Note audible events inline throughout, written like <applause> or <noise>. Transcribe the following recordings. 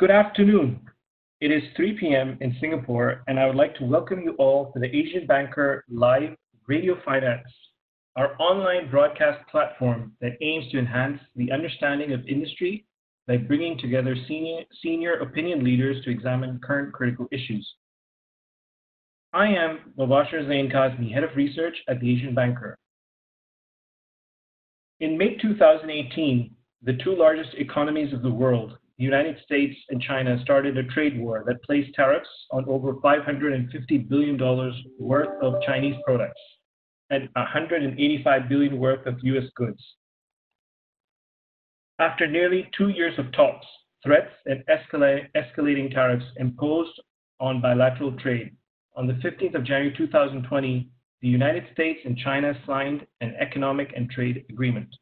Good afternoon. It is 3:00 P.M. in Singapore, and I would like to welcome you all to the Asian Banker Live Radio Finance, our online broadcast platform that aims to enhance the understanding of industry by bringing together senior senior opinion leaders to examine current critical issues. I am Mubasher Zain Kazmi, Head of Research at the Asian Banker. In mid-2018, the two largest economies of the world, the United States and China, started a trade war that placed tariffs on over $550 billion worth of Chinese products and 185 billion worth of U.S. goods. After nearly two years of talks, threats, and escalating tariffs imposed on bilateral trade, on the 15th of January 2020, the United States and China signed an economic and trade agreement.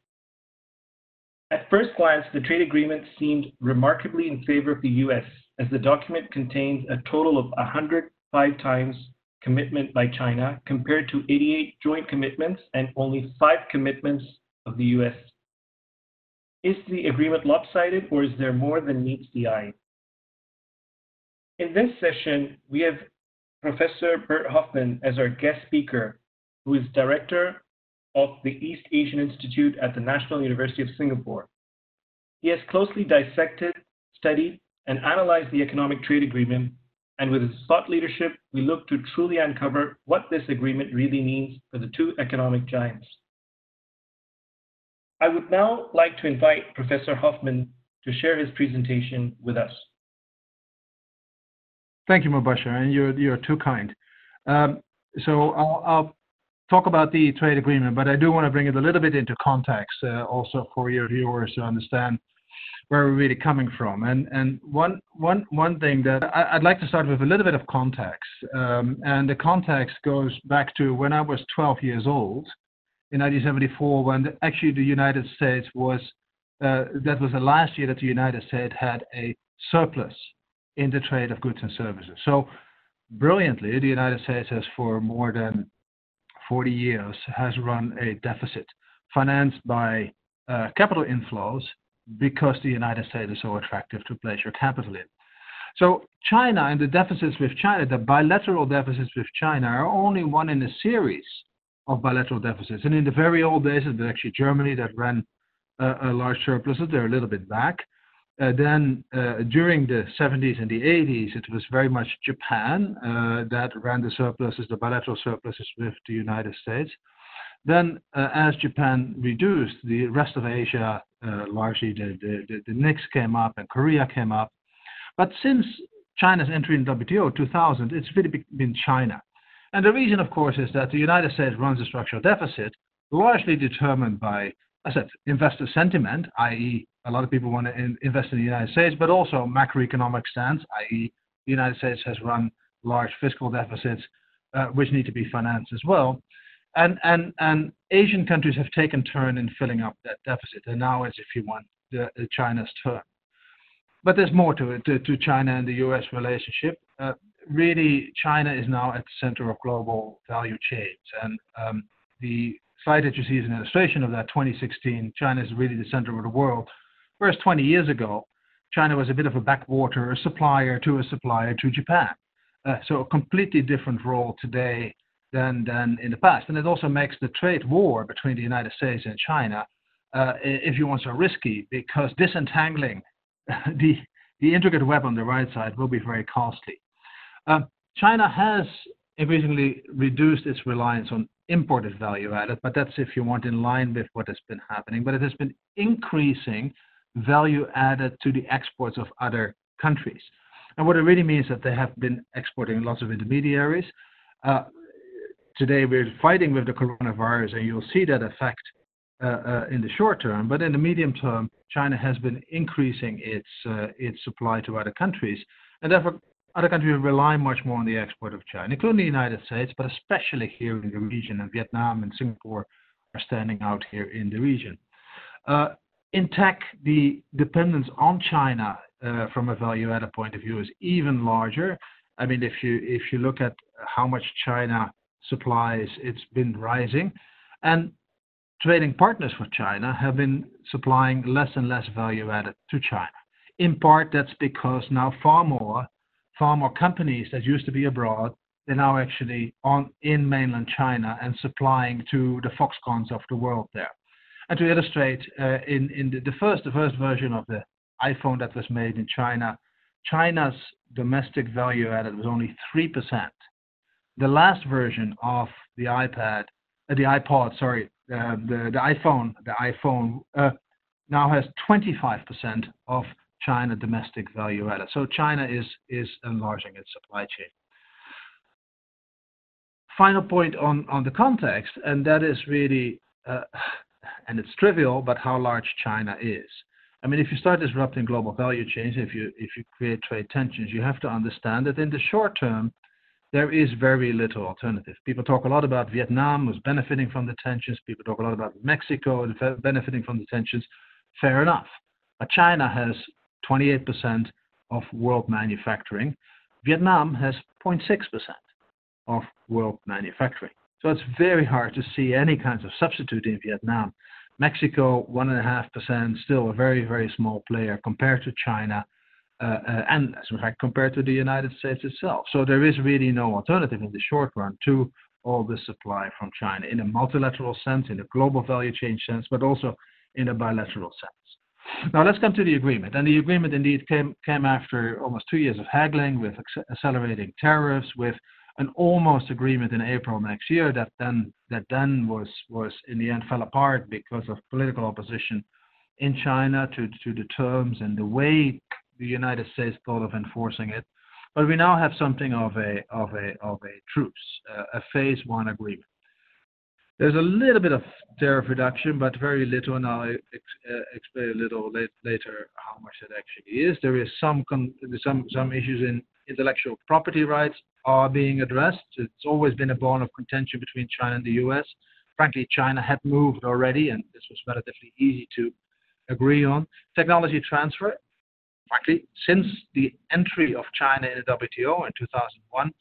At first glance, the trade agreement seemed remarkably in favor of the U.S., as the document contains a total of 105 times commitment by China compared to 88 joint commitments and only five commitments of the U.S. Is the agreement lopsided, or is there more than meets the eye? In this session, we have Professor Bert Hofman as our guest speaker, who is Director of the East Asian Institute at the National University of Singapore. He has closely dissected, studied, and analyzed the economic trade agreement and with his thought leadership, we look to truly uncover what this agreement really means for the two economic giants. I would now like to invite Professor Hofman to share his presentation with us. Thank you, Mubasher, and you're, you're too kind. Um, so I'll, I'll, talk about the trade agreement, but I do want to bring it a little bit into context uh, also for your viewers to understand where we're really coming from. And and one one one thing that I, would like to start with a little bit of context, um, and the context goes back to when I was 12 years old in 1974, when the, actually the United States was uh, that was the last year that the United States had a surplus in the trade of goods and services. So brilliantly, the United States has for more than 40 years has run a deficit financed by uh, capital inflows because the United States is so attractive to place your capital in. So China and the deficits with China, the bilateral deficits with China are only one in a series of bilateral deficits. And in the very old days, it was actually Germany that ran uh, a large surpluses. They're a little bit back. Uh, then uh, during the 70s and the 80s, it was very much Japan uh, that ran the surpluses, the bilateral surpluses with the United States. Then, uh, as Japan reduced, the rest of Asia, uh, largely the, the, the NICS came up and Korea came up. But since China's entry in WTO 2000, it's really been China. And the reason, of course, is that the United States runs a structural deficit largely determined by, I said, investor sentiment, i.e., a lot of people want to in, invest in the United States, but also macroeconomic stance, i.e., the United States has run large fiscal deficits, uh, which need to be financed as well. And, and, and Asian countries have taken turn in filling up that deficit. And now it's, if you want, the, the China's turn. But there's more to it, to, to China and the US relationship. Uh, really, China is now at the center of global value chains. And um, the slide that you see is an illustration of that 2016. China is really the center of the world. Whereas 20 years ago, China was a bit of a backwater, a supplier to a supplier to Japan. Uh, so a completely different role today than, than in the past. And it also makes the trade war between the United States and China, uh, if you want, so risky because disentangling <laughs> the, the intricate web on the right side will be very costly. Uh, China has increasingly reduced its reliance on imported value added, but that's if you want in line with what has been happening. But it has been increasing value added to the exports of other countries. And what it really means is that they have been exporting lots of intermediaries. Uh, today we're fighting with the coronavirus, and you'll see that effect uh, uh, in the short term. But in the medium term, China has been increasing its uh, its supply to other countries, and therefore other countries rely much more on the export of China, including the United States, but especially here in the region. And Vietnam and Singapore are standing out here in the region. Uh, in tech, the dependence on China uh, from a value-added point of view is even larger. I mean, if you if you look at how much China supplies, it's been rising. And trading partners for China have been supplying less and less value added to China. In part, that's because now far more companies that used to be abroad, they're now actually in mainland China and supplying to the Foxcons of the world there. And to illustrate, in in the first version of the iPhone that was made in China, China's domestic value added was only 3%. The last version of the iPad, uh, the iPod, sorry, uh, the, the iPhone, the iPhone now has 25% of China domestic value added. So China is is enlarging its supply chain. Final point on on the context, and that is really, uh, and it's trivial, but how large China is. I mean, if you start disrupting global value chains, if you create trade tensions, you have to understand that in the short term, there is very little alternative. People talk a lot about Vietnam was benefiting from the tensions. People talk a lot about Mexico benefiting from the tensions. Fair enough. But China has 28% of world manufacturing. Vietnam has 0.6% of world manufacturing. So It is very hard to see any kinds of substitute in Vietnam. Mexico, 1.5%, still a very, very small player compared to China, uh, uh, and as a fact, compared to the United States itself. So there is really no alternative in the short run to all the supply from China in a multilateral sense, in a global value chain sense, but also in a bilateral sense. Now, let's come to the agreement. And the agreement indeed came came after almost two years of haggling with accelerating tariffs, with an almost agreement in April next year that then that then was, was in the end, fell apart because of political opposition in China to to the terms and the way the United States thought of enforcing it. But we now have something of a truce, uh, a phase one agreement. There's a little bit of tariff reduction, but very little, and I'll uh, explain a little later how much it actually is. There are some issues in intellectual property rights are being addressed. It's always been a bone of contention between China and the U.S. Frankly, China had moved already, and this was relatively easy to agree on. Technology transfer, frankly, since the entry of China in the WTO in 2001,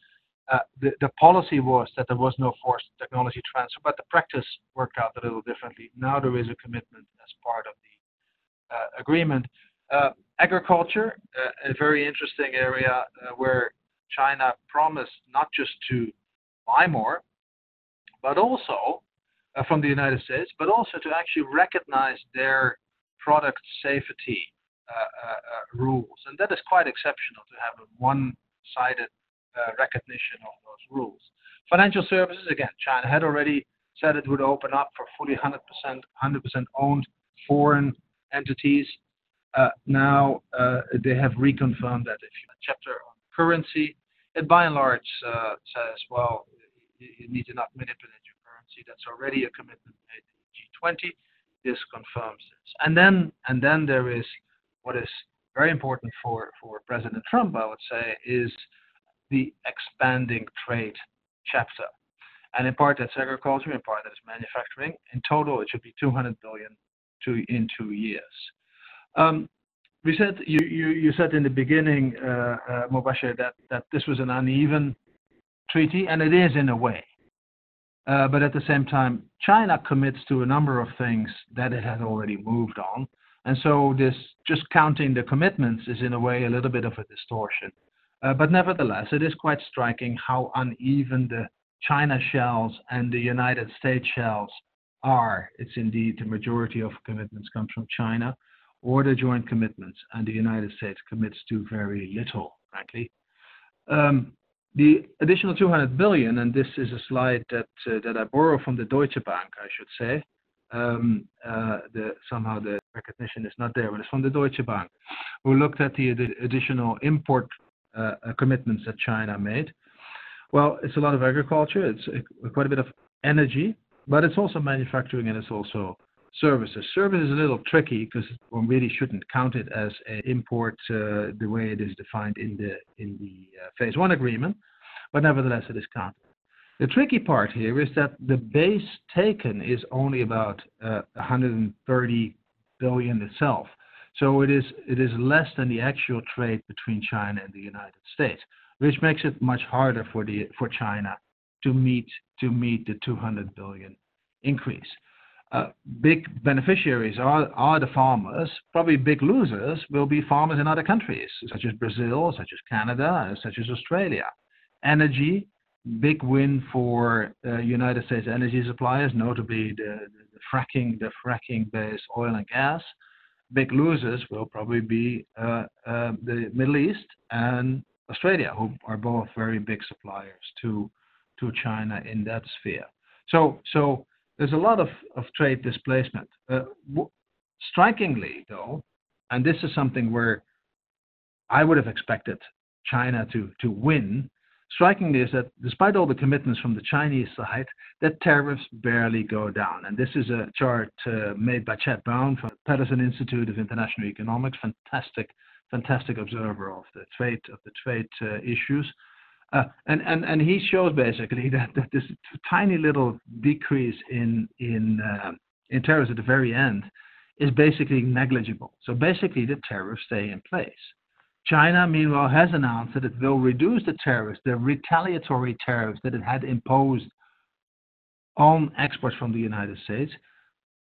Uh, the policy was that there was no forced technology transfer, but the practice worked out a little differently. Now there is a commitment as part of the uh, agreement. Uh, agriculture, a very interesting area where China promised not just to buy more, but also from the United States, but also to actually recognize their product safety rules. And that is quite exceptional to have a one-sided recognition of those rules. Financial services, again, China had already said it would open up for fully 100% 100% owned foreign entities. Uh, now uh, they have reconfirmed that if you have a chapter on currency, it by and large says, well, you need to not manipulate your currency. That's already a commitment made in G20. This confirms this. And then, and then there is what is very important for, for President Trump, I would say, is the expanding trade chapter. And in part, that's agriculture. In part, that's manufacturing. In total, it should be $200 billion in two years. Um, we said You you said in the beginning, uh, uh, Mubasher, that this was an uneven treaty, and it is in a way. Uh, but at the same time, China commits to a number of things that it has already moved on. And so this just counting the commitments is, in a way, a little bit of a distortion. Uh, but nevertheless, it is quite striking how uneven the China shells and the United States shells are. It's indeed the majority of commitments come from China or the joint commitments, and the United States commits to very little, frankly. Um, the additional 200 billion, and this is a slide that uh, that I borrow from the Deutsche Bank, I should say. Um, uh, the Somehow the recognition is not there, but it's from the Deutsche Bank. We looked at the additional import Uh, uh, commitments that China made. Well, it's a lot of agriculture. It's uh, quite a bit of energy, but it's also manufacturing, and it's also services. Service is a little tricky because one really shouldn't count it as an import the way it is defined in the in the phase one agreement, but nevertheless, it is counted. The tricky part here is that the base taken is only about 130 billion itself. So it is it is less than the actual trade between China and the United States, which makes it much harder for the for China to meet to meet the 200 billion increase. uh, big beneficiaries are, are the farmers. Probably big losers will be farmers in other countries, such as Brazil, such as Canada, such as Australia. Energy, big win for uh, United States energy suppliers, notably the, the fracking, the fracking-based oil and gas. Big losers will probably be uh, uh, the Middle East and Australia, who are both very big suppliers to to China in that sphere. So so there's a lot of, trade displacement. Uh, strikingly, though, and this is something where I would have expected China to win, strikingly is that despite all the commitments from the Chinese side, that tariffs barely go down. And this is a chart uh, made by Chad Bown from the Peterson Institute of International Economics, fantastic, fantastic observer of the trade of the trade uh, issues. Uh, and, and, and he shows basically <laughs> that, that this tiny little decrease in, in, uh, in tariffs at the very end is basically negligible. So basically, the tariffs stay in place. China, meanwhile, has announced that it will reduce the tariffs, the retaliatory tariffs that it had imposed on exports from the United States,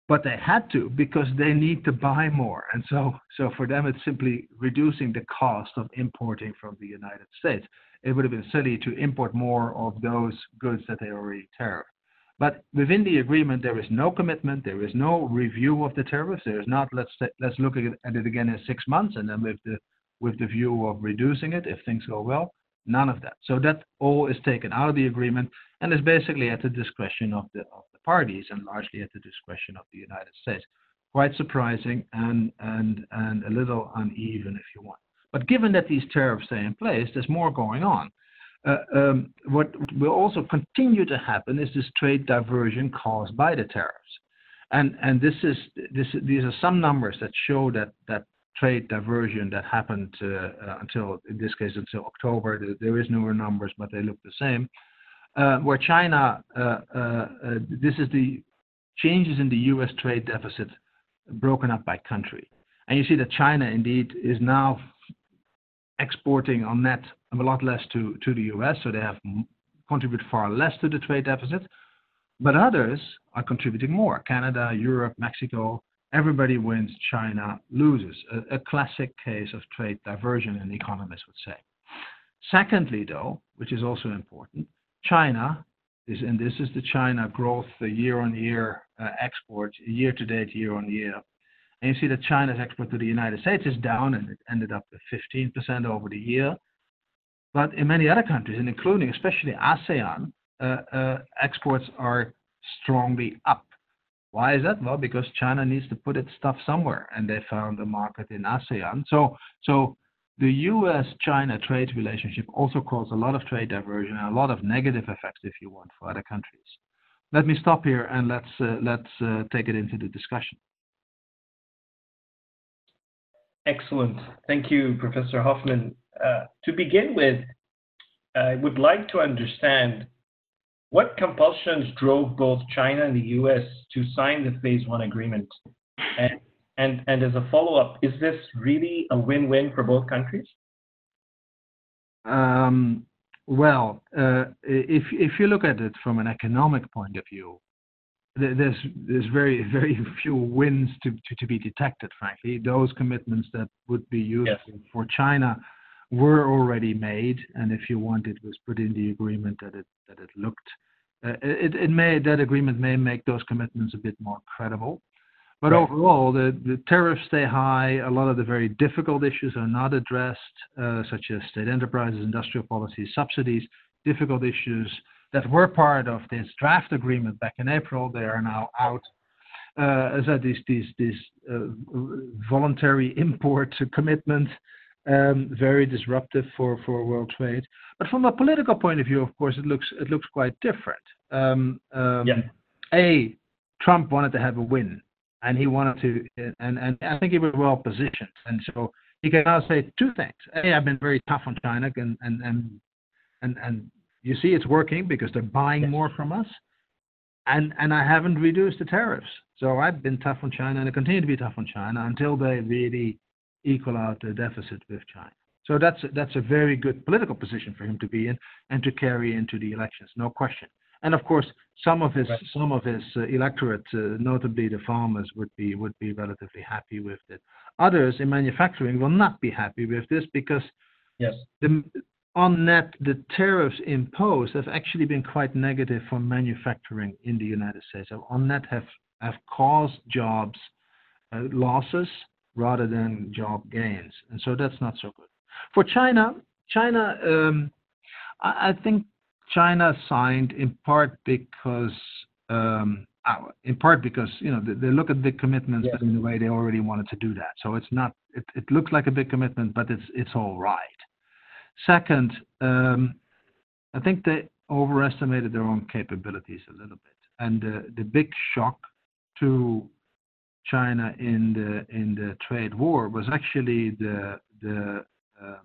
but they had to because they need to buy more. And so, so for them, it's simply reducing the cost of importing from the United States it would have been silly to import more of those goods that they already tariffed. But within the agreement, there is no commitment, there is no review of the tariffs. There is not let's let's look at it again in six months and then with the with the view of reducing it if things go well. None of that. So that all is taken out of the agreement and is basically at the discretion of the of the parties and largely at the discretion of the United States. Quite surprising and and and a little uneven if you want. But given that these tariffs stay in place, there's more going on. Uh, um, what will also continue to happen is this trade diversion caused by the tariffs. And, and this is, this, these are some numbers that show that, that trade diversion that happened uh, until, in this case, until October. There is newer numbers, but they look the same. Uh, where China, uh, this is the changes in the U.S. trade deficit broken up by country. And you see that China indeed is now exporting on net a lot less to, to the US, so they have contributed far less to the trade deficit. But others are contributing more. Canada, Europe, Mexico, everybody wins, China loses. A, a classic case of trade diversion, an economist would say. Secondly, though, which is also important, China is, and this is the China growth year on year uh, export, year to date, year on year, and you see that China's export to the United States is down, and it ended up at 15% over the year. But in many other countries, and including especially ASEAN, uh, uh, exports are strongly up. Why is that? Well, because China needs to put its stuff somewhere, and they found a market in ASEAN. So, so the U.S.-China trade relationship also caused a lot of trade diversion and a lot of negative effects, if you want, for other countries. Let me stop here and let's uh, let's uh, take it into the discussion. Excellent. Thank you, Professor Hofman. Uh, to begin with, I would like to understand what compulsions drove both China and the US to sign the Phase One agreement? And, and, and as a follow up, is this really a win win for both countries? Um, well, uh, if, if you look at it from an economic point of view, there's there's very <laughs> very few wins to, to, to, be detected. Frankly, those commitments that would be useful yes. for China were already made, and if you want, it was put in the agreement that it that it looked. Uh, it, it may that agreement may make those commitments a bit more credible, but right. overall, the, the tariffs stay high. A lot of the very difficult issues are not addressed, uh, such as state enterprises, industrial policies, subsidies. Difficult issues that were part of this draft agreement back in April. They are now out. Uh, as I this this this uh, voluntary import commitment, um, very disruptive for, for world trade. But from a political point of view, of course, it looks it looks quite different. Um, um, yeah. A, Trump wanted to have a win, and he wanted to, and and I think he was well positioned, and so he can now say two things. A, I've been very tough on China, and and and and, and you see it's working because they're buying yes. more from us. And, and I haven't reduced the tariffs. So I've been tough on China and I continue to be tough on China until they really equal out the deficit with China. So that's that's a very good political position for him to be in and to carry into the elections, no question. And of course, some of his Right. some of his uh, electorate, uh, notably the farmers, would be would be relatively happy with it. Others in manufacturing will not be happy with this because Yes. the on net the tariffs imposed have actually been quite negative for manufacturing in the United States. So on net have have caused jobs uh, losses rather than job gains, and so that's not so good. For China, China, um, I, I think China signed in part because. Um, uh, in part because you know they, they look at big commitments, Yes. but in a way they already wanted to do that. So it's not. It, it looks like a big commitment, but it's it's all right. Second, um, I think they overestimated their own capabilities a little bit, and the the big shock to China in the in the trade war was actually the the um,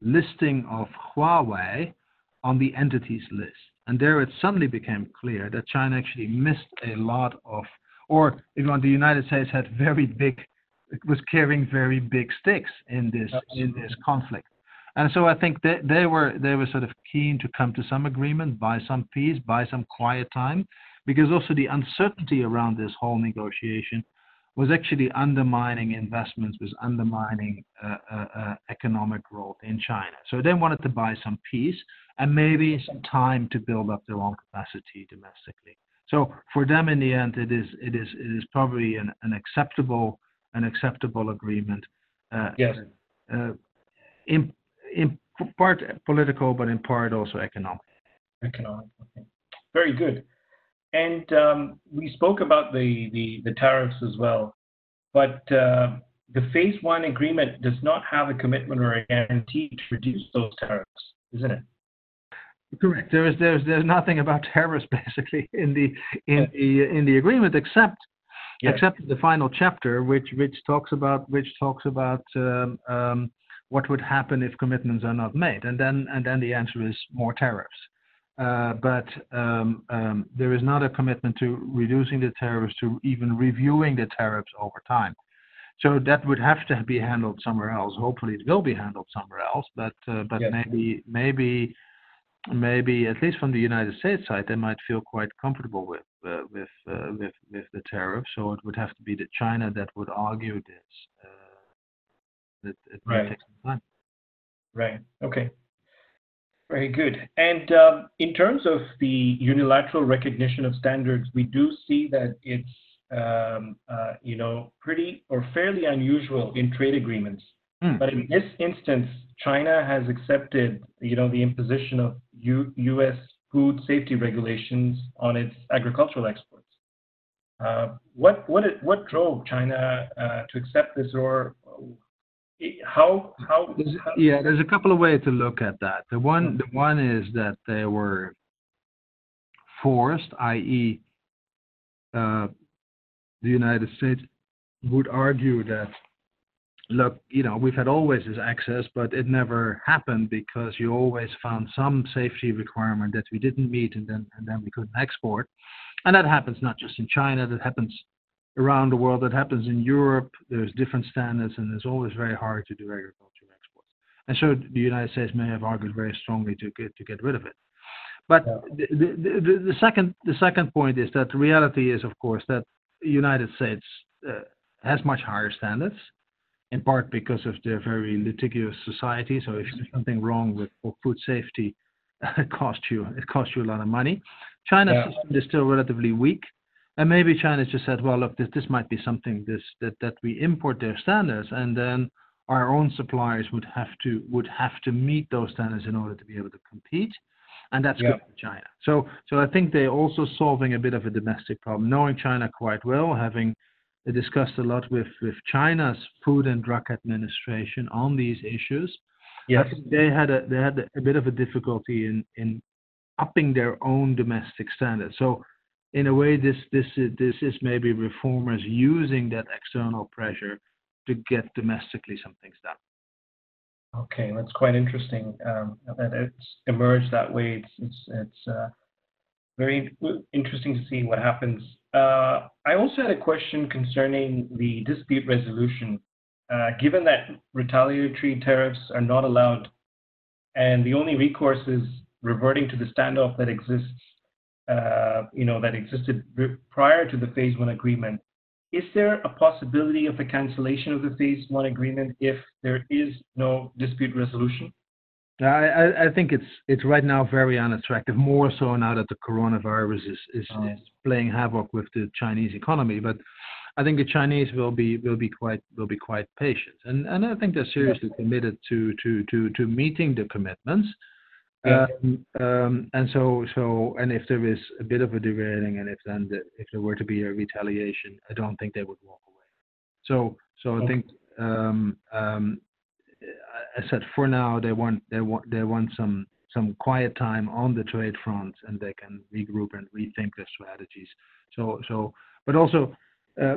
listing of Huawei on the entities list. And there it suddenly became clear that China actually missed a lot of, or if you want, the United States had very big, was carrying very big sticks in this in this conflict. And so I think they, they were they were sort of keen to come to some agreement, buy some peace, buy some quiet time, because also the uncertainty around this whole negotiation was actually undermining investments, was undermining uh, uh, uh, economic growth in China. So they wanted to buy some peace and maybe some time to build up their own capacity domestically. So for them, in the end, it is it is it is probably an, an acceptable an acceptable agreement. Uh, Yes. uh, in in part political, but in part also economic. Economic. Okay. Very good. And um, we spoke about the, the, the tariffs as well, but uh, the phase one agreement does not have a commitment or a guarantee to reduce those tariffs, isn't it? Correct. There is there's there's nothing about <laughs> tariffs basically in the in the in the agreement except the final chapter which which talks about which talks about um, um, what would happen if commitments are not made and then and then the answer is more tariffs. Uh, but um, um, there is not a commitment to reducing the tariffs to even reviewing the tariffs over time. So that would have to be handled somewhere else. Hopefully, it will be handled somewhere else. But uh, but Yes. maybe maybe maybe at least from the United States side, they might feel quite comfortable with uh, with uh, with with the tariff. So it would have to be the China that would argue this. Uh, it, it Right. take some time. Right. Okay. Very good. And um, in terms of the unilateral recognition of standards, we do see that it's um, uh, you know pretty or fairly unusual in trade agreements. But in this instance, China has accepted you know the imposition of U- U.S. food safety regulations on its agricultural exports. Uh, what what it- what drove China uh, to accept this, or how how, There's, how yeah, there's a couple of ways to look at that. The one, the one is that they were forced, i.e., uh, the United States would argue that, look, you know, we've had always this access, but it never happened because you always found some safety requirement that we didn't meet, and then and then we couldn't export. And that happens not just in China, that happens around the world. That happens in Europe. There's different standards, and it's always very hard to do agricultural exports. And so the United States may have argued very strongly to get to get rid of it. But Yeah. the, the, the, the second the second point is that the reality is, of course, that the United States uh, has much higher standards, in part because of their very litigious society. So if there's something wrong with food safety, <laughs> it costs you it costs you a lot of money. China's Yeah. system is still relatively weak. And maybe China just said, well, look, this, this might be something this, that, that we import their standards, and then our own suppliers would have to would have to meet those standards in order to be able to compete, and that's Yeah. good for China. So, so I think they're also solving a bit of a domestic problem, knowing China quite well, having discussed a lot with with China's Food and Drug Administration on these issues. yes. They had a they had a bit of a difficulty in in upping their own domestic standards. So in a way, this this is, this is maybe reformers using that external pressure to get domestically some things done. Okay, that's quite interesting um, that it's emerged that way. It's it's it's uh, very interesting to see what happens. Uh, I also had a question concerning the dispute resolution. Uh, given that retaliatory tariffs are not allowed, and the only recourse is reverting to the standoff that exists Uh, you know, that existed prior to the phase one agreement. Is there a possibility of a cancellation of the phase one agreement if there is no dispute resolution? I, I think it's it's right now very unattractive, more so now that the coronavirus is, is, Oh. is playing havoc with the Chinese economy. But I think the Chinese will be will be quite will be quite patient, and and I think they're seriously committed to to to to meeting the commitments. Yeah. Um, um, and so so and if there is a bit of a derailing, and if then the, if there were to be a retaliation, I don't think they would walk away. So so I think um, um, I I said for now they want they want they want some some quiet time on the trade front and they can regroup and rethink their strategies. So so but also uh,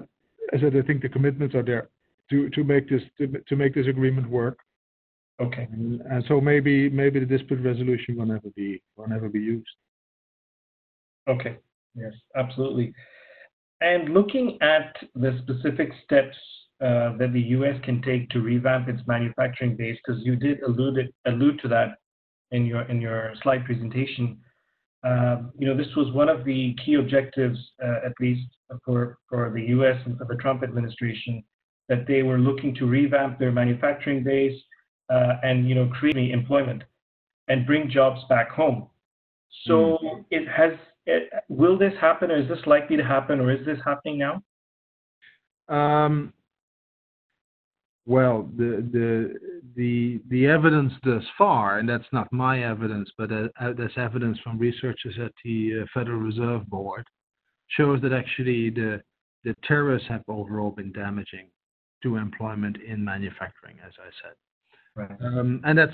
I said I think the commitments are there to to make this to, to make this agreement work. Okay. And, and so maybe maybe the dispute resolution will never be will never be used. Okay. Yes, absolutely. And looking at the specific steps uh, that the U.S. can take to revamp its manufacturing base, because you did allude it, allude to that in your in your slide presentation. Um, you know, this was one of the key objectives, uh, at least for for the U.S. and for the Trump administration, that they were looking to revamp their manufacturing base uh, and you know create employment and bring jobs back home. So it has. It, will this happen, or is this likely to happen, or is this happening now? Um, well, the the the the evidence thus far, and that's not my evidence, but uh, uh, that's evidence from researchers at the uh, Federal Reserve Board, shows that actually the the tariffs have overall been damaging to employment in manufacturing, as I said. Right. Um, and that's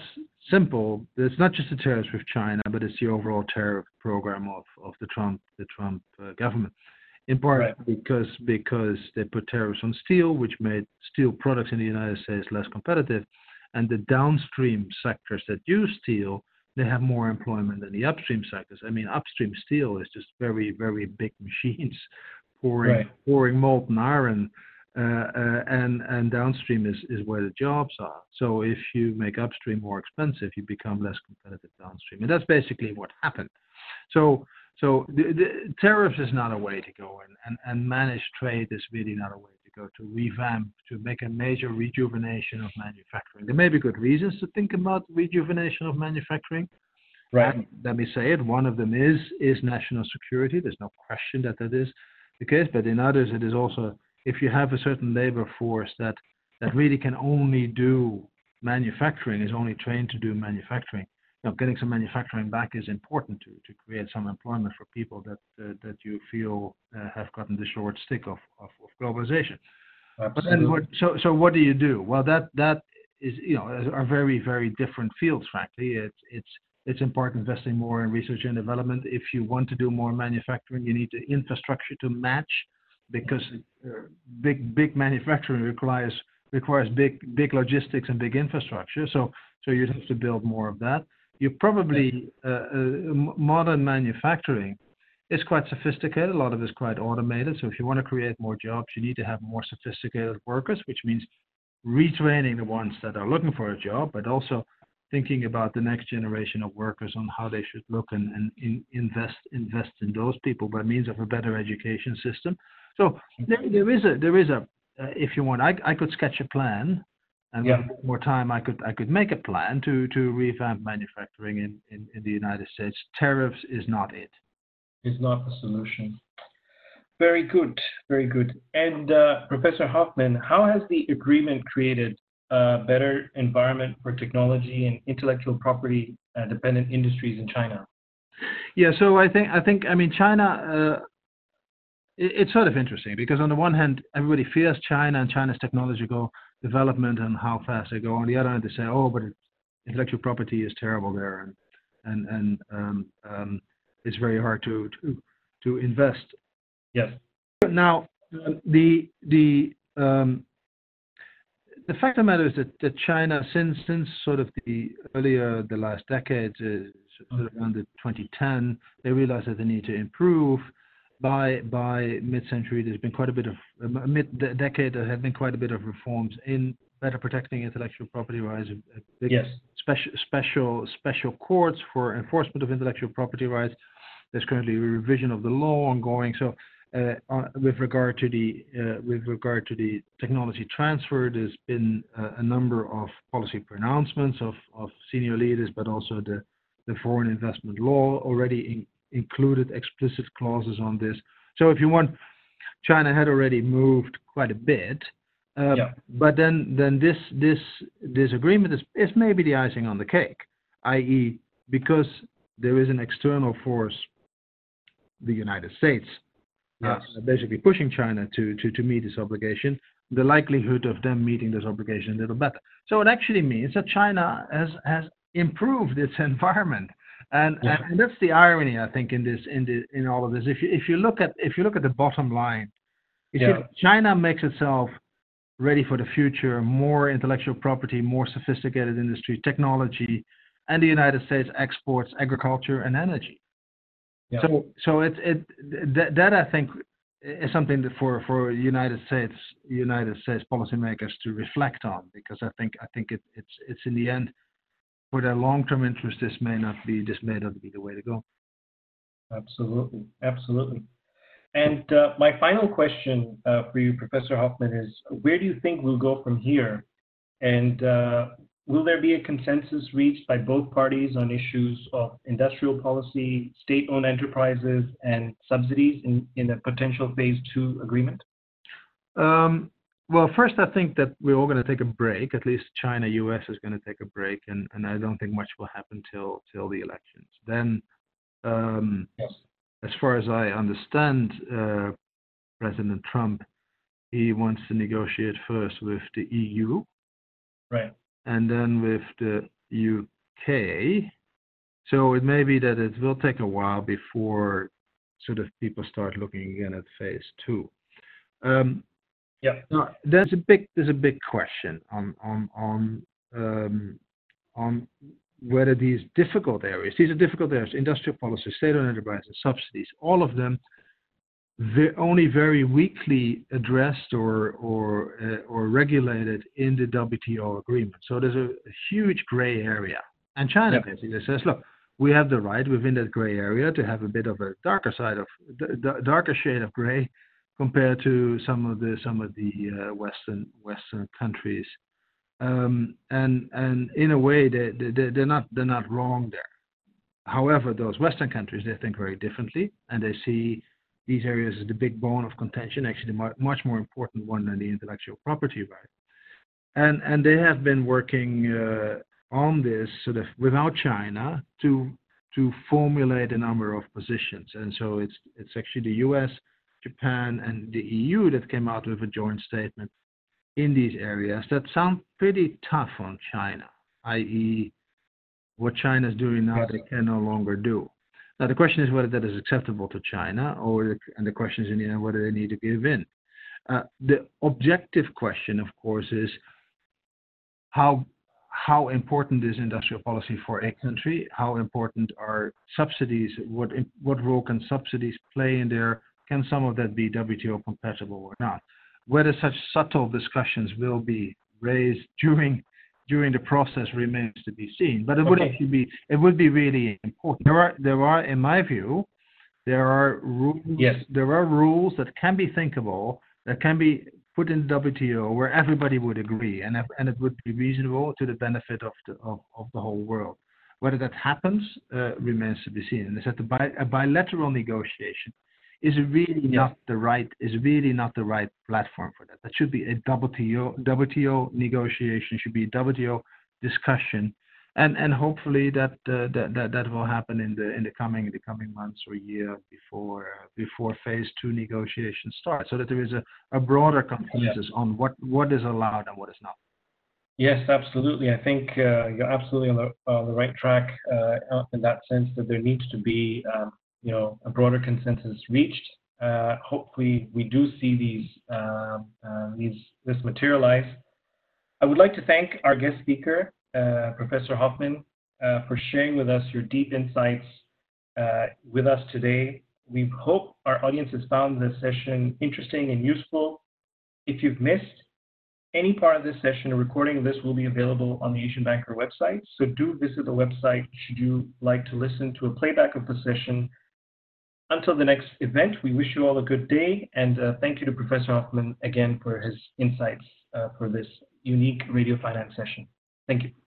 simple. It's not just the tariffs with China, but it's the overall tariff program of, of the Trump the Trump uh, government. In part Right. because because they put tariffs on steel, which made steel products in the United States less competitive, and the downstream sectors that use steel they have more employment than the upstream sectors. I mean, upstream steel is just very very big machines pouring Right. pouring molten iron Uh, uh, and and downstream is is where the jobs are. So if you make upstream more expensive, you become less competitive downstream, and that's basically what happened. So so the, the tariffs is not a way to go, and, and and managed trade is really not a way to go to revamp to make a major rejuvenation of manufacturing. There may be good reasons to think about rejuvenation of manufacturing. Right. And let me say it. One of them is is national security. There's no question that that is the case. But in others, it is also if you have a certain labor force that that really can only do manufacturing, is only trained to do manufacturing. You know, getting some manufacturing back is important to, to create some employment for people that uh, that you feel uh, have gotten the short stick of, of, of globalization. But then what, so, so what do you do? Well, that, that is, you know, are very, very different fields, frankly. It's, it's, it's in part investing more in research and development. If you want to do more manufacturing, you need the infrastructure to match because uh, big, big manufacturing requires, requires big, big logistics and big infrastructure. So, so you'd have to build more of that. You probably, uh, uh, modern manufacturing it's quite sophisticated. A lot of it is quite automated. So if you want to create more jobs, you need to have more sophisticated workers, which means retraining the ones that are looking for a job, but also thinking about the next generation of workers on how they should look and, and in, invest invest in those people by means of a better education system. So there, there is a there is a uh, if you want, I, I could sketch a plan, and Yeah. with more time, I could I could make a plan to to revamp manufacturing in, in, in the United States. Tariffs is not it. is not the solution. Very good, very good. And uh, Professor Hofman, how has the agreement created a better environment for technology and intellectual property uh, dependent industries in China? Yeah, so I think I think I mean China. Uh, it, it's sort of interesting because on the one hand, everybody fears China and China's technological development and how fast they go. On the other hand, they say, oh, but intellectual property is terrible there, and and and um, um, it's very hard to to to invest. Yes. Now, um, the the um, the fact of the matter is that, that China, since since sort of the earlier the last decade, uh, sort of around the 2010, they realized that they need to improve. By by mid-century, there's been quite a bit of uh, mid-decade. There have been quite a bit of reforms in better protecting intellectual property rights. a- a big Yes. special special special courts for enforcement of intellectual property rights. There's currently a revision of the law ongoing. So with regard to the uh, with regard to the technology transfer, there's been uh, a number of policy pronouncements of, of senior leaders, but also the, the foreign investment law already in, included explicit clauses on this. So if you want, China had already moved quite a bit. Uh, yeah. But then, then this agreement is, is maybe the icing on the cake, i.e., because there is an external force, the United States, yes. uh, basically pushing China to, to, to meet this obligation, the likelihood of them meeting this obligation a little better. So it actually means that China has, has improved its <laughs> environment. And, yeah. and, and that's the irony, I think, in this in the in all of this. If you if you look at if you look at the bottom line, you yeah. see China makes itself ready for the future, more intellectual property, more sophisticated industry, technology, and the United States exports agriculture and energy. Yeah. So, so it, it that, that I think is something that for for United States United States policymakers to reflect on because I think I think it, it's it's in the end for their long term interest this may not be this may not be the way to go. Absolutely, absolutely. And uh, my final question uh, for you, Professor Hofman, is where do you think we'll go from here? And uh, Will there be a consensus reached by both parties on issues of industrial policy, state-owned enterprises, and subsidies in, in a potential phase two agreement? Um, well, first, I think that we're all going to take a break. At least China, U.S. is going to take a break, and, and I don't think much will happen till till the elections. Then, um, yes. as far as I understand, uh, President Trump, he wants to negotiate first with the EU. Right and then with the UK. So it may be that it will take a while before sort of people start looking again at phase two. Um, yeah. Now, there's a big there's a big question on on on um, on whether these difficult areas, these are difficult areas, industrial policy, state-owned enterprises, subsidies, all of them only very weakly addressed or or uh, or regulated in the WTO agreement. So there's a, huge gray area, and China yeah. basically says, look, we have the right within that gray area to have a bit of a darker side of the darker shade of gray compared to some of the some of the uh, Western Western countries, um, and and in a way they, they they're not they're not wrong there. However, those Western countries they think very differently, and they see these areas is the big bone of contention, actually the much more important one than the intellectual property right. And, and they have been working uh, on this sort of without China to, to formulate a number of positions. And so it's, it's actually the US, Japan, and the EU that came out with a joint statement in these areas that sound pretty tough on China, i.e., what China is doing now, they can no longer do. Now, the question is whether that is acceptable to China, or and the question is in the end whether they need to give in. Uh, the objective question, of course, is how how important is industrial policy for a country? How important are subsidies? What what role can subsidies play in there? Can some of that be WTO compatible or not? Whether such subtle discussions will be raised during during the process remains to be seen. But it would actually be it would be really important. There are there are, in my view, there are rules. Yes. There are rules that can be thinkable that can be put in the WTO where everybody would agree and and it would be reasonable to the benefit of the of, of the whole world. Whether that happens uh, remains to be seen. And it's that the bi- a bilateral negotiation is really not the right is really not the right platform for that. That should be a WTO WTO negotiation, should be a WTO discussion, and and hopefully that uh, that, that that will happen in the in the coming in the coming months or year before uh, before phase two negotiations start, so that there is a, a broader consensus yeah. on what what is allowed and what is not. Yes, absolutely. I think uh, you're absolutely on the, on the right track uh, in that sense that there needs to be um, you know, a broader consensus reached. Uh, hopefully, we do see these, uh, uh, these this materialize. I would like to thank our guest speaker, uh, Professor Hofman, uh, for sharing with us your deep insights uh, with us today. We hope our audience has found this session interesting and useful. If you've missed any part of this session, a recording of this will be available on the Asian Banker website. So do visit the website should you like to listen to a playback of the session until the next event, we wish you all a good day, and uh, thank you to Professor Hofman again for his insights uh, for this unique radio finance session. Thank you.